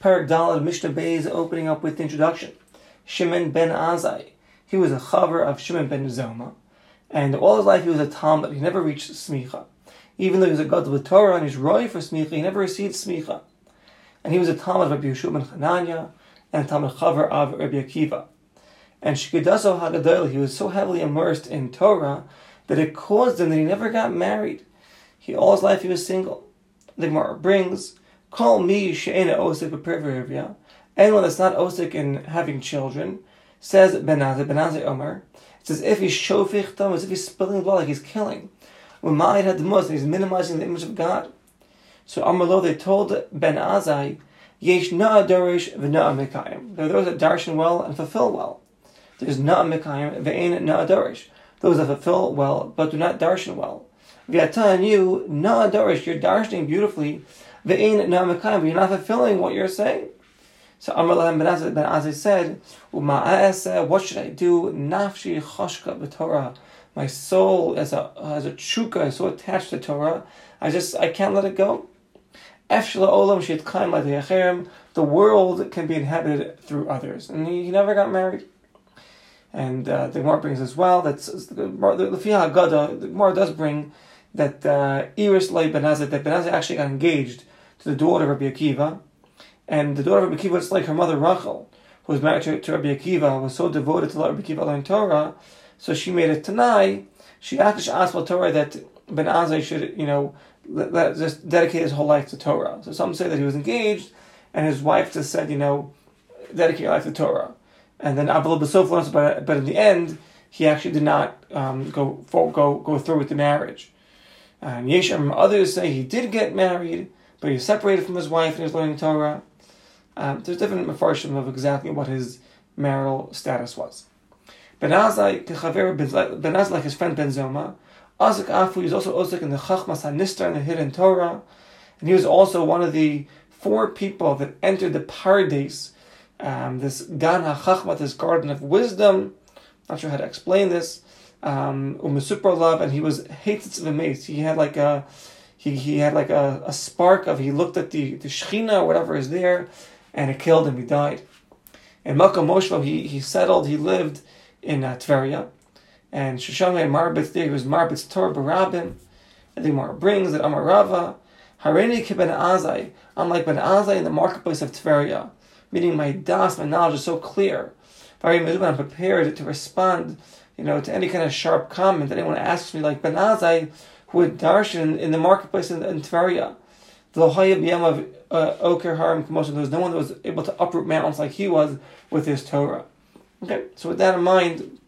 Parak Dalad Mishnah Bay is opening up with the introduction. Shimon ben Azai. He was a chaver of Shimon ben Zoma, and all his life he was a talmud. He never reached smicha. Even though he was a god of the Torah and he's roy for smicha, he never received smicha. And he was a talmud of Rabbi Yeshua ben Hananya and a talmud chaver of Rabbi Akiva. And Shkidaso Hagadol, he was so heavily immersed in Torah that it caused him that he never got married. He all his life he was single. The Gemara brings Call me she'ena osik b'perverivya. Anyone that's not osik in having children says Ben Azai benazir omer. It says if he's shofich as if he's spilling blood, like he's killing. When ma'id had the most, he's minimizing the image of God. So Amarlo, they told Ben Azai, Yesh na'a dorish v'na'a mikayim. There are those that darshan well and fulfill well. There's na'a mikayim v'ain na'a dorish. Those that fulfill well but do not darshan well. V'yata and you, na'a dorish, you're darshaning beautifully, Ve'in na'amakayim, but you're not fulfilling what you're saying. So Amar Lahem Ben Ben Azai said, what should I do? Nafshi choshka b'Torah. My soul as a has a chuka, is so attached to Torah. I just I can't let it go. olam The world can be inhabited through others, and he, he never got married. And uh, the Gemara brings as well that the the Gemara does bring that uh, Iris Lay Ben that Ben actually got engaged to the daughter of Rabbi Akiva, and the daughter of Rabbi Akiva was like her mother Rachel, who was married to, to Rabbi Akiva, was so devoted to let Rabbi Akiva learn Torah, so she made a Tanai. She actually asked for Torah that Ben Azai should, you know, let, let, just dedicate his whole life to Torah. So some say that he was engaged, and his wife just said, you know, dedicate your life to Torah. And then Abdullah Basov learns about it, but in the end, he actually did not um, go for, go go through with the marriage. And Yesham, others say he did get married, but he separated from his wife and he was learning Torah. Um, there's different mafarshim of exactly what his marital status was. Benazai, Benaz like his friend Ben Zoma. Azik Afu, is also Ozik in the Chachmas HaNistar and the hidden Torah. And he was also one of the four people that entered the Pardes, um, this Gan HaChachma, this garden of wisdom. Not sure how to explain this. Um, love, and he was hated of the mace. He had like a he, he had like a, a spark of, he looked at the, the Shechina or whatever is there, and it killed him, he died. And Makkah Moshva, he, he settled, he lived in uh, Tveria, and Shosham had Marbitz there, he was Marbitz Torah Barabim, and the Gemara brings that Amarava, Harini Ben Azai, unlike Ben Azai in the marketplace of Tveria, meaning my das, my knowledge is so clear. I'm prepared to respond, you know, to any kind of sharp comment that anyone asks me, like Ben Azai, who had darshan in the marketplace in, in Tveria. The Lohayab of uh, Oker Harim Kamosha, there was no one that was able to uproot mountains like he was with his Torah. Okay, so with that in mind,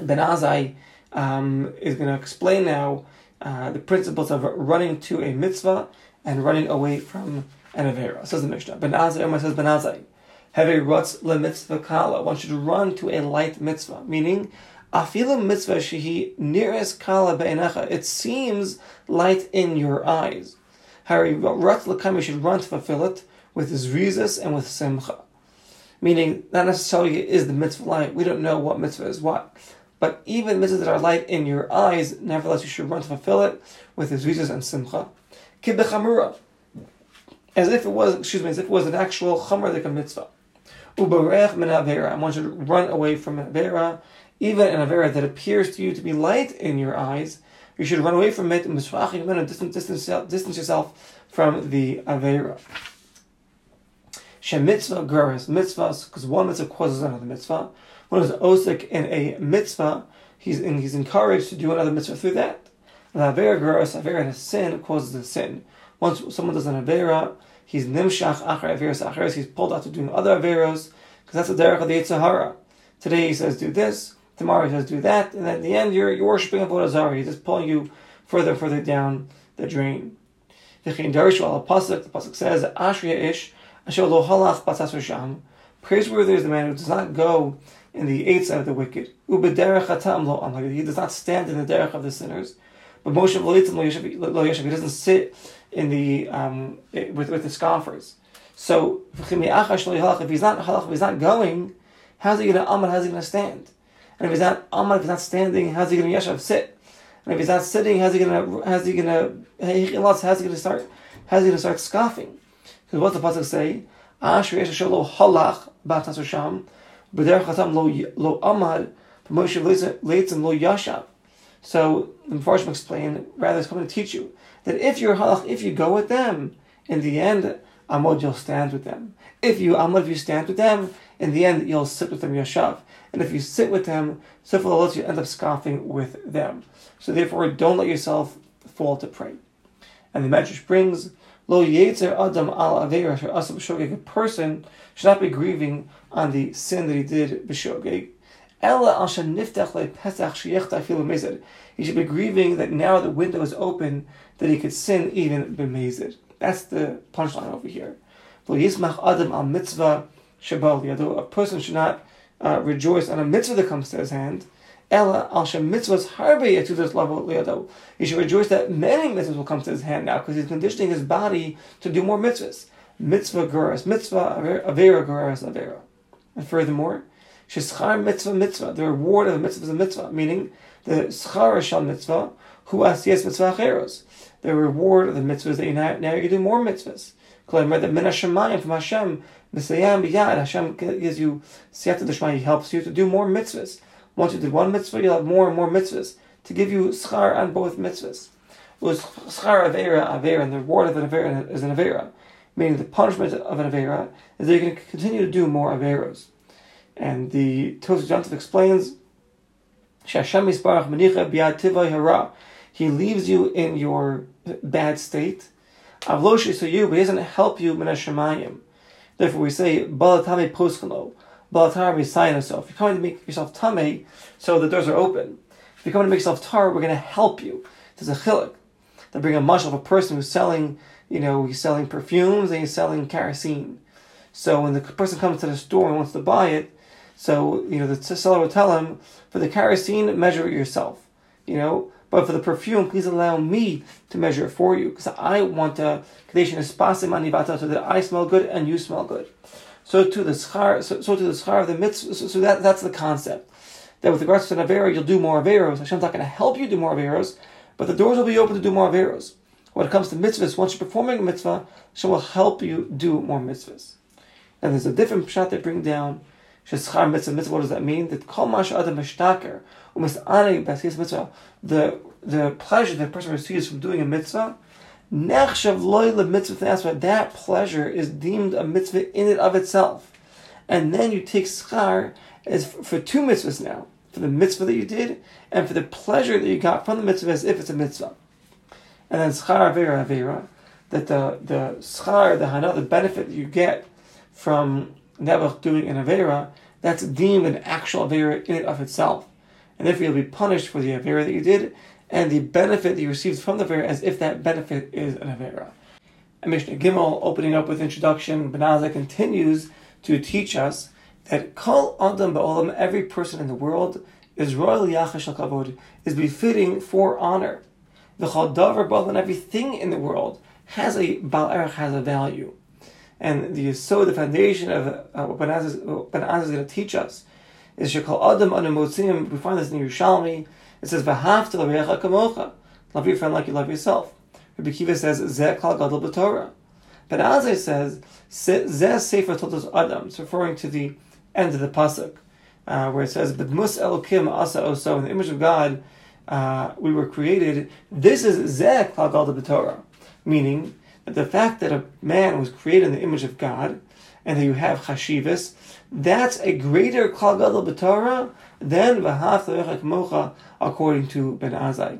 Ben Azai um, is going to explain now uh, the principles of running to a mitzvah and running away from an avera. Says the Mishnah. Ben Azai, Omar says Ben Azai, have a rutz le mitzvah kala. One should run to a light mitzvah, meaning Afilu mitzvah shehi nearest kala be'enecha. It seems light in your eyes. Harry rat l'kam, should run to fulfill it with his and with simcha. Meaning, not necessarily is the mitzvah light. We don't know what mitzvah is what. But even mitzvahs that are light in your eyes, nevertheless, you should run to fulfill it with his and simcha. Kibbechamura. As if it was, excuse me, as if it was an actual chamar like a mitzvah. Ubarech min and one should run away from avera even an Avera that appears to you to be light in your eyes, you should run away from it and distance, distance, distance yourself from the Avera. Shem mitzvah guras mitzvahs, because one mitzvah causes another mitzvah. One is osik in a mitzvah, he's, he's encouraged to do another mitzvah through that. The Avera guras, Avera in a sin causes a sin. Once someone does an Avera, he's nimshach achar Averas acheres, he's pulled out to doing other Averos, because that's the derech of the Yetzer Hara. Today he says do this, tomorrow he says do that, and at the end you're, you're worshiping Avodah Zarah. He's just pulling you further and further down the drain. The pasuk, says, Ashriya ish, asher lo halach. Praiseworthy is the man who does not go in the eighth side of the wicked. He does not stand in the derech of the sinners. But Moshe lo yeshav, he doesn't sit in the um, with with the scoffers. So if he's not halach, if he's not going, how's he going to amen? How's he going to stand? And if he's not oh Amar, if he's not standing, how's he going to Yeshav sit? And if he's not sitting, how's he going to, how's he going to, how's he going to start, how's he going to start scoffing? Because what's the pasuk say? Asher Yesh Asher Lo Halach B'Achnas Sham, B'derech Chatam Lo Lo Amad, Moshe Leitzim Lo Yashab. So the Mepharshim explain, rather, it's coming to teach you that if you're halach, if you go with them, in the end, Amod, you'll stand with them. If you Amod, if you stand with them, in the end, you'll sit with them Yashav. And if you sit with them, Sifal you end up scoffing with them. So therefore, don't let yourself fall to prey. And the Medrash brings, Lo Yetzer Adam al Asab B'Shogeg, a person should not be grieving on the sin that he did B'Shogeg. Ella. He should be grieving that now the window is open that he could sin even b'mezid. That's the punchline over here. Lo Yismach Adam al Mitzvah Shabal. A person should not uh, rejoice on a mitzvah that comes to his hand. Ella al mitzvahs harbe to this level. He should rejoice that many mitzvahs will come to his hand now because he's conditioning his body to do more mitzvahs. Mitzvah guras, mitzvah avera guras avera. And furthermore, sheschar mitzvah mitzvah. The reward of a mitzvah is a mitzvah, meaning the schar shal mitzvah hu asiyas mitzvah acheros. The reward of the mitzvahs that you now, now you can do more mitzvahs. Claim that min Hashemayim from Hashem Misayam biyad. Hashem gives you siyata d'shma. He helps you to do more mitzvahs. Once you did one mitzvah, you'll have more and more mitzvahs to give you schar on both mitzvahs. Was schar avera avera, and the reward of an avera is an avera, meaning the punishment of an avera is that going to continue to do more averos. And the Tosfos Yontif explains, Hashem Yisbarach Manicha Biyad Tivay Hara. He leaves you in your bad state. Avloshi so you, but he doesn't help you min Therefore, we say balatame poskalo, balatame sign yourself. If you're coming to make yourself tame, so the doors are open. If you're coming to make yourself tar, we're going to help you. There's a chilik. They bring a mush of a person who's selling, you know, he's selling perfumes and he's selling kerosene. So when the person comes to the store and wants to buy it, so you know the seller will tell him, for the kerosene, measure it yourself. You know, but for the perfume, please allow me to measure it for you, because I want a kadeshin espasim so that I smell good and you smell good. So to the schar, so, so to the schar of the mitzvah. So, so, that that's the concept. That with regards to an avera, you'll do more averos. Hashem's not going to help you do more averos, but the doors will be open to do more averos. When it comes to mitzvahs, once you're performing a mitzvah, Hashem will help you do more mitzvahs. And there's a different shot they bring down. Sheschar mitzvah, mitzvah, what does that mean? That kol mash adam mishtaker, the the pleasure that a person receives from doing a mitzvah, mitzvah that pleasure is deemed a mitzvah in and of itself. And then you take schar as for two mitzvahs now, for the mitzvah that you did, and for the pleasure that you got from the mitzvah as if it's a mitzvah. And then schar avera avera, that the the schar, the hana, the benefit that you get from never doing an avera, that's deemed an actual avera in and of itself and therefore you'll be punished for the Avera that you did, and the benefit that you received from the Avera as if that benefit is an Avera. And Mishnah Gimel, opening up with introduction, Benaza continues to teach us that Kol Adam Ba'olam, every person in the world, is royal Yachash Kavod, is befitting for honor. The Chadavar Ba'olam, everything in the world has a Bal has a value. And the so the foundation of uh, what is going to teach us is Shekal Adam Anamotzim. We find this in Yerushalmi. It says, V'hafta l'recha kamocha. Love your friend like you love yourself. Rabbi Kiva says, Zeh kal gadol b'torah. Ben Azai says, Zeh sefer totos Adam. It's referring to the end of the pasuk, uh, where it says, B'dmus elokim asa oso. In the image of God, uh, we were created. This is Zeh kal gadol b'torah. Meaning, that the fact that a man was created in the image of God, and you have chashivas, that's a greater klal gadol b'torah than v'haf mocha, according to Ben Azai.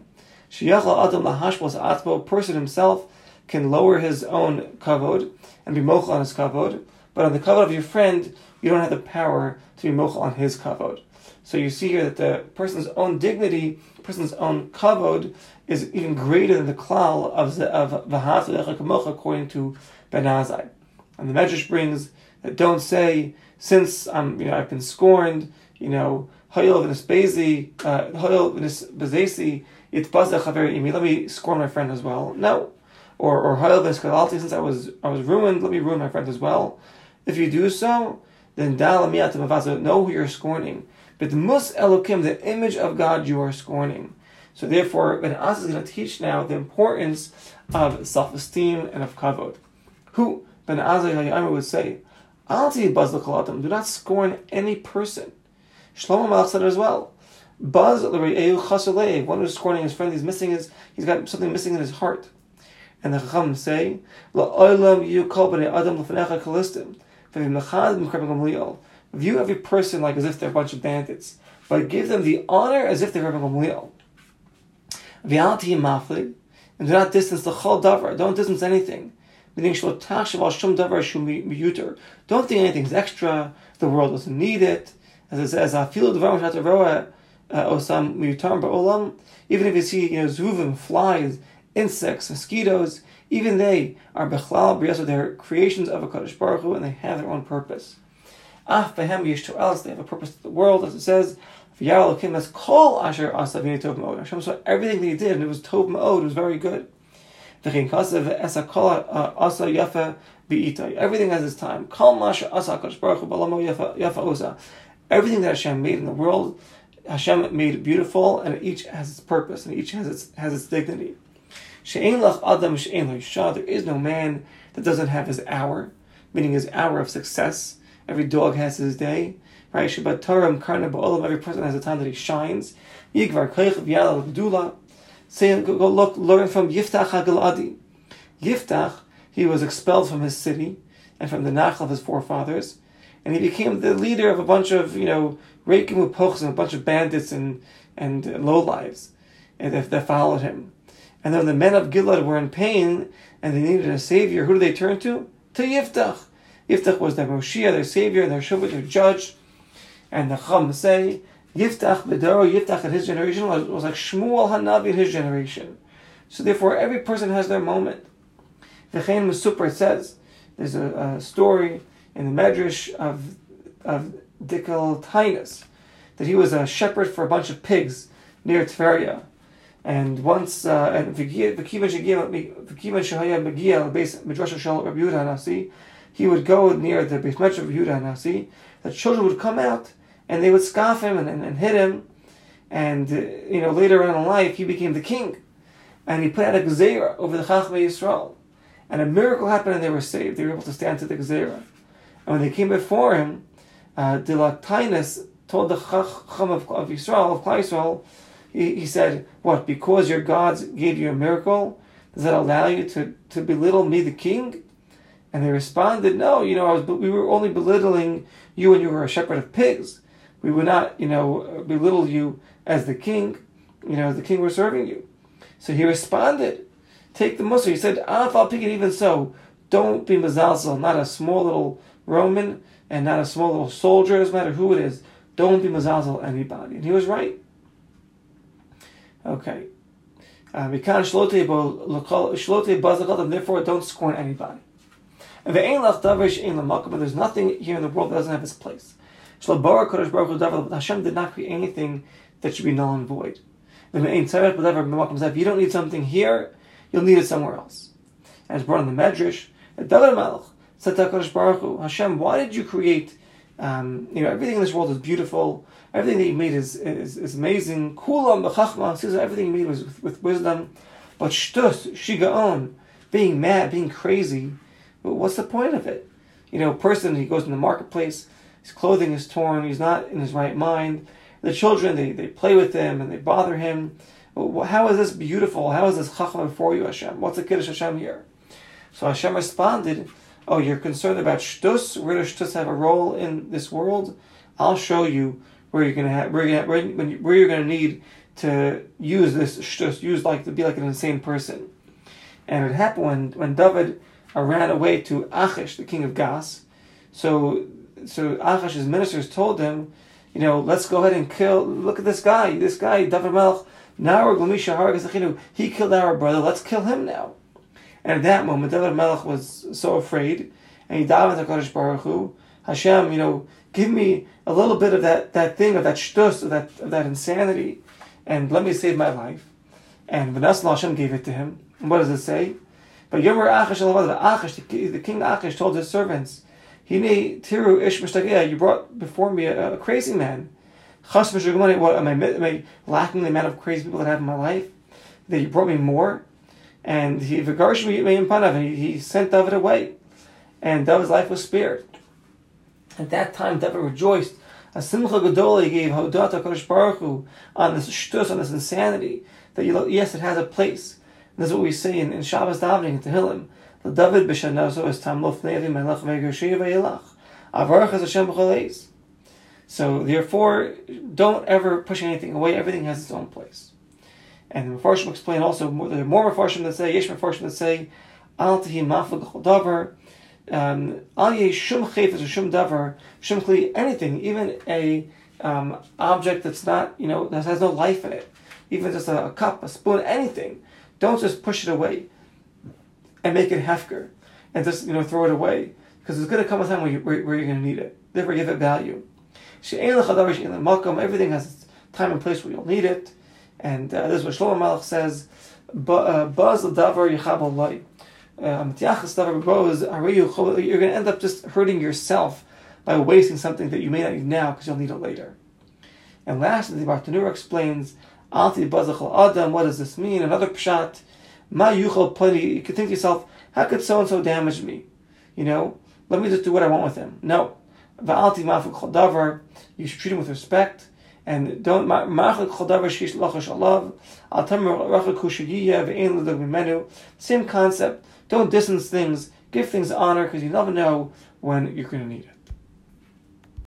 Shiyachal adam lahashbos atbo, person himself can lower his own kavod and be mochel on his kavod, but on the kavod of your friend, you don't have the power to be mochel on his kavod. So you see here that the person's own dignity, person's own kavod, is even greater than the klal of the of v'haf according to Ben Azai. And the Medrash brings that don't say since I'm, you know, I've been scorned, you know, Hayil v'nisbezi, uh, Hayil v'nisbezesi, itbazeh chaver imi, let me scorn my friend as well. No. Or, or Hayil v'niskalalti, since I was, I was ruined, let me ruin my friend as well. If you do so, then dal know who you're scorning. But the mus elokim, the image of God you are scorning. So therefore, Ben As is going to teach now the importance of self-esteem and of kavod. Who Ben Azai would say Alti baz Do not scorn any person. Shlomo Malach said it as well. Buzz one who's scorning his friend, he's missing his, he's got something missing in his heart. And the Chacham say, La'olam yu kol b'nei adam l'fanecha kalistim, View every person like as if they're a bunch of bandits, but give them the honor as if they're Rabbi Gamliel. V'alti maflig, and do not distance the chol davar, don't distance anything. Don't think anything's extra, the world doesn't need it. As it says, uh, Even if you see, you know, zuvim, flies, insects, mosquitoes, even they are bechlal b'yasod. They're creations of a Kadosh Baruch Hu, and they have their own purpose. Ah, behem else. They have a purpose to the world, as it says. V'yar as kol asher asa tov ma'od. Hashem saw everything that he did, and it was tov ma'od. It was very good. Uh, Everything has its time. Everything that Hashem made in the world Hashem made beautiful, and each has its purpose, and each has its has its dignity. There is no man that doesn't have his hour, meaning his hour of success. Every dog has his day. Right? Every person has a time that he shines. Gdula. Say, go look, learn from Yiftach HaGaladi. Yiftach, he was expelled from his city and from the Nachal of his forefathers, and he became the leader of a bunch of, you know, Reikim and a bunch of bandits and, and lowlives and that, that followed him. And then the men of Gilad were in pain and they needed a savior. Who did they turn to? To Yiftach. Yiftach was their Moshiach, their savior, their Shuvah, their judge. And the Chum say, Yiftach Bedoro, Yiftach in his generation was, was like Shmuel Hanavi in his generation. So therefore, every person has their moment. V'chein Mesupra says, there's a, a story in the Medrash of, of Dikkel Tainus, that he was a shepherd for a bunch of pigs near Tveria. And once, uh, and he would go near the Beit Medrash of Yehuda Nasi, the children would come out and they would scoff him and, and, and hit him. And, uh, you know, later on in life, he became the king. And he put out a gzeira over the Chachmei Yisrael. And a miracle happened and they were saved. They were able to stand to the gzeira. And when they came before him, uh, Dilaktainus told the Chacham of, of Yisrael, of Klai Yisrael, he, he said, What, because your gods gave you a miracle, does that allow you to, to belittle me, the king? And they responded, No, you know, I was, we were only belittling you when you were a shepherd of pigs. We would not, you know, belittle you as the king, you know, as the king was serving you. So he responded, Take the Musa. He said, pick it even so. Don't be Mazalzel, not a small little Roman, and not a small little soldier, doesn't matter who it is. Don't be mazazel anybody. And he was right. Okay. Uh, therefore, don't scorn anybody. And there's nothing here in the world that doesn't have its place. Hashem did not create anything that should be null and void. You don't need something here, you'll need it somewhere else. As brought in the Medrash, David Malach, said Hashem, why did you create, um, you know, everything in this world is beautiful, everything that you made is, is, is amazing, kulam b'chachma, everything you made was with, with wisdom, but shtus, shigaon, being mad, being crazy, what's the point of it? You know, a person, he goes in the marketplace, his clothing is torn, he's not in his right mind, the children, they, they play with him and they bother him. How is this beautiful? How is this chachma for you, Hashem? What's the Kiddush Hashem here? So Hashem responded, oh, you're concerned about shtus, where does shtus have a role in this world? I'll show you where you're gonna have, where you're gonna, where, where you're gonna need to use this shtus, use like to be like an insane person. And it happened when when David ran away to Achish, the king of Gas. So so Achish's ministers told him, you know, let's go ahead and kill. Look at this guy, this guy David Melech. Now he killed our brother. Let's kill him now. And at that moment, David Melech was so afraid, and he davened to Kadosh Baruch Hu, Hashem, you know, give me a little bit of that, that thing, of that shtus, of that, of that insanity, and let me save my life. And Vanessa Hashem gave it to him. And what does it say? But Yomer Achish, the king Achish told his servants, Hine Tiru Ish you brought before me a, a crazy man. What am I, am I lacking the amount of crazy people that I have in my life? That you brought me more? and he and he, he sent David away, and David's life was spared. At that time, David rejoiced. A simcha gadol he gave Hodat HaKadosh Baruch Hu on this shtus, on this insanity, that you, yes, it has a place. And this is what we say in, in Shabbos davening in Tehillim. David b'shanazo is tam lof nevi melech v'yelach. Avarach is Hashem b'choleis. So therefore, don't ever push anything away. Everything has its own place. And the Mepharshim explain also, there are more Mepharshim that say, Yesh Mepharshim that say, Al tihi maflag davar, um, al ye shum chayfetz or shum davar, shum kli, anything, even a um, object that's not, you know, that has no life in it, even just a, a, cup, a spoon, anything. Don't just push it away and make it hefker and just, you know, throw it away because there's going to come a time where, you, where, where you're going to need it. Therefore, give it value. Everything has its time and place where you'll need it. And uh, this is what Shlomo Malach says, uh, Buzz davar yichab alay. Um, you're going to end up just hurting yourself by wasting something that you may not need now because you'll need it later. And lastly, the Bartanura explains, Alti bazachal adam, what does this mean? Another pshat, ma yuchal plenty. You could think to yourself, how could so and so damage me? You know, let me just do what I want with him. No. Va'alti mafuk davar, you should treat him with respect and don't ma'achlik chodavar shish lachash alav al rachlik kushagiya ve'en l'dag mimenu. Same concept. Don't distance things. Give things honor because you never know when you're going to need it.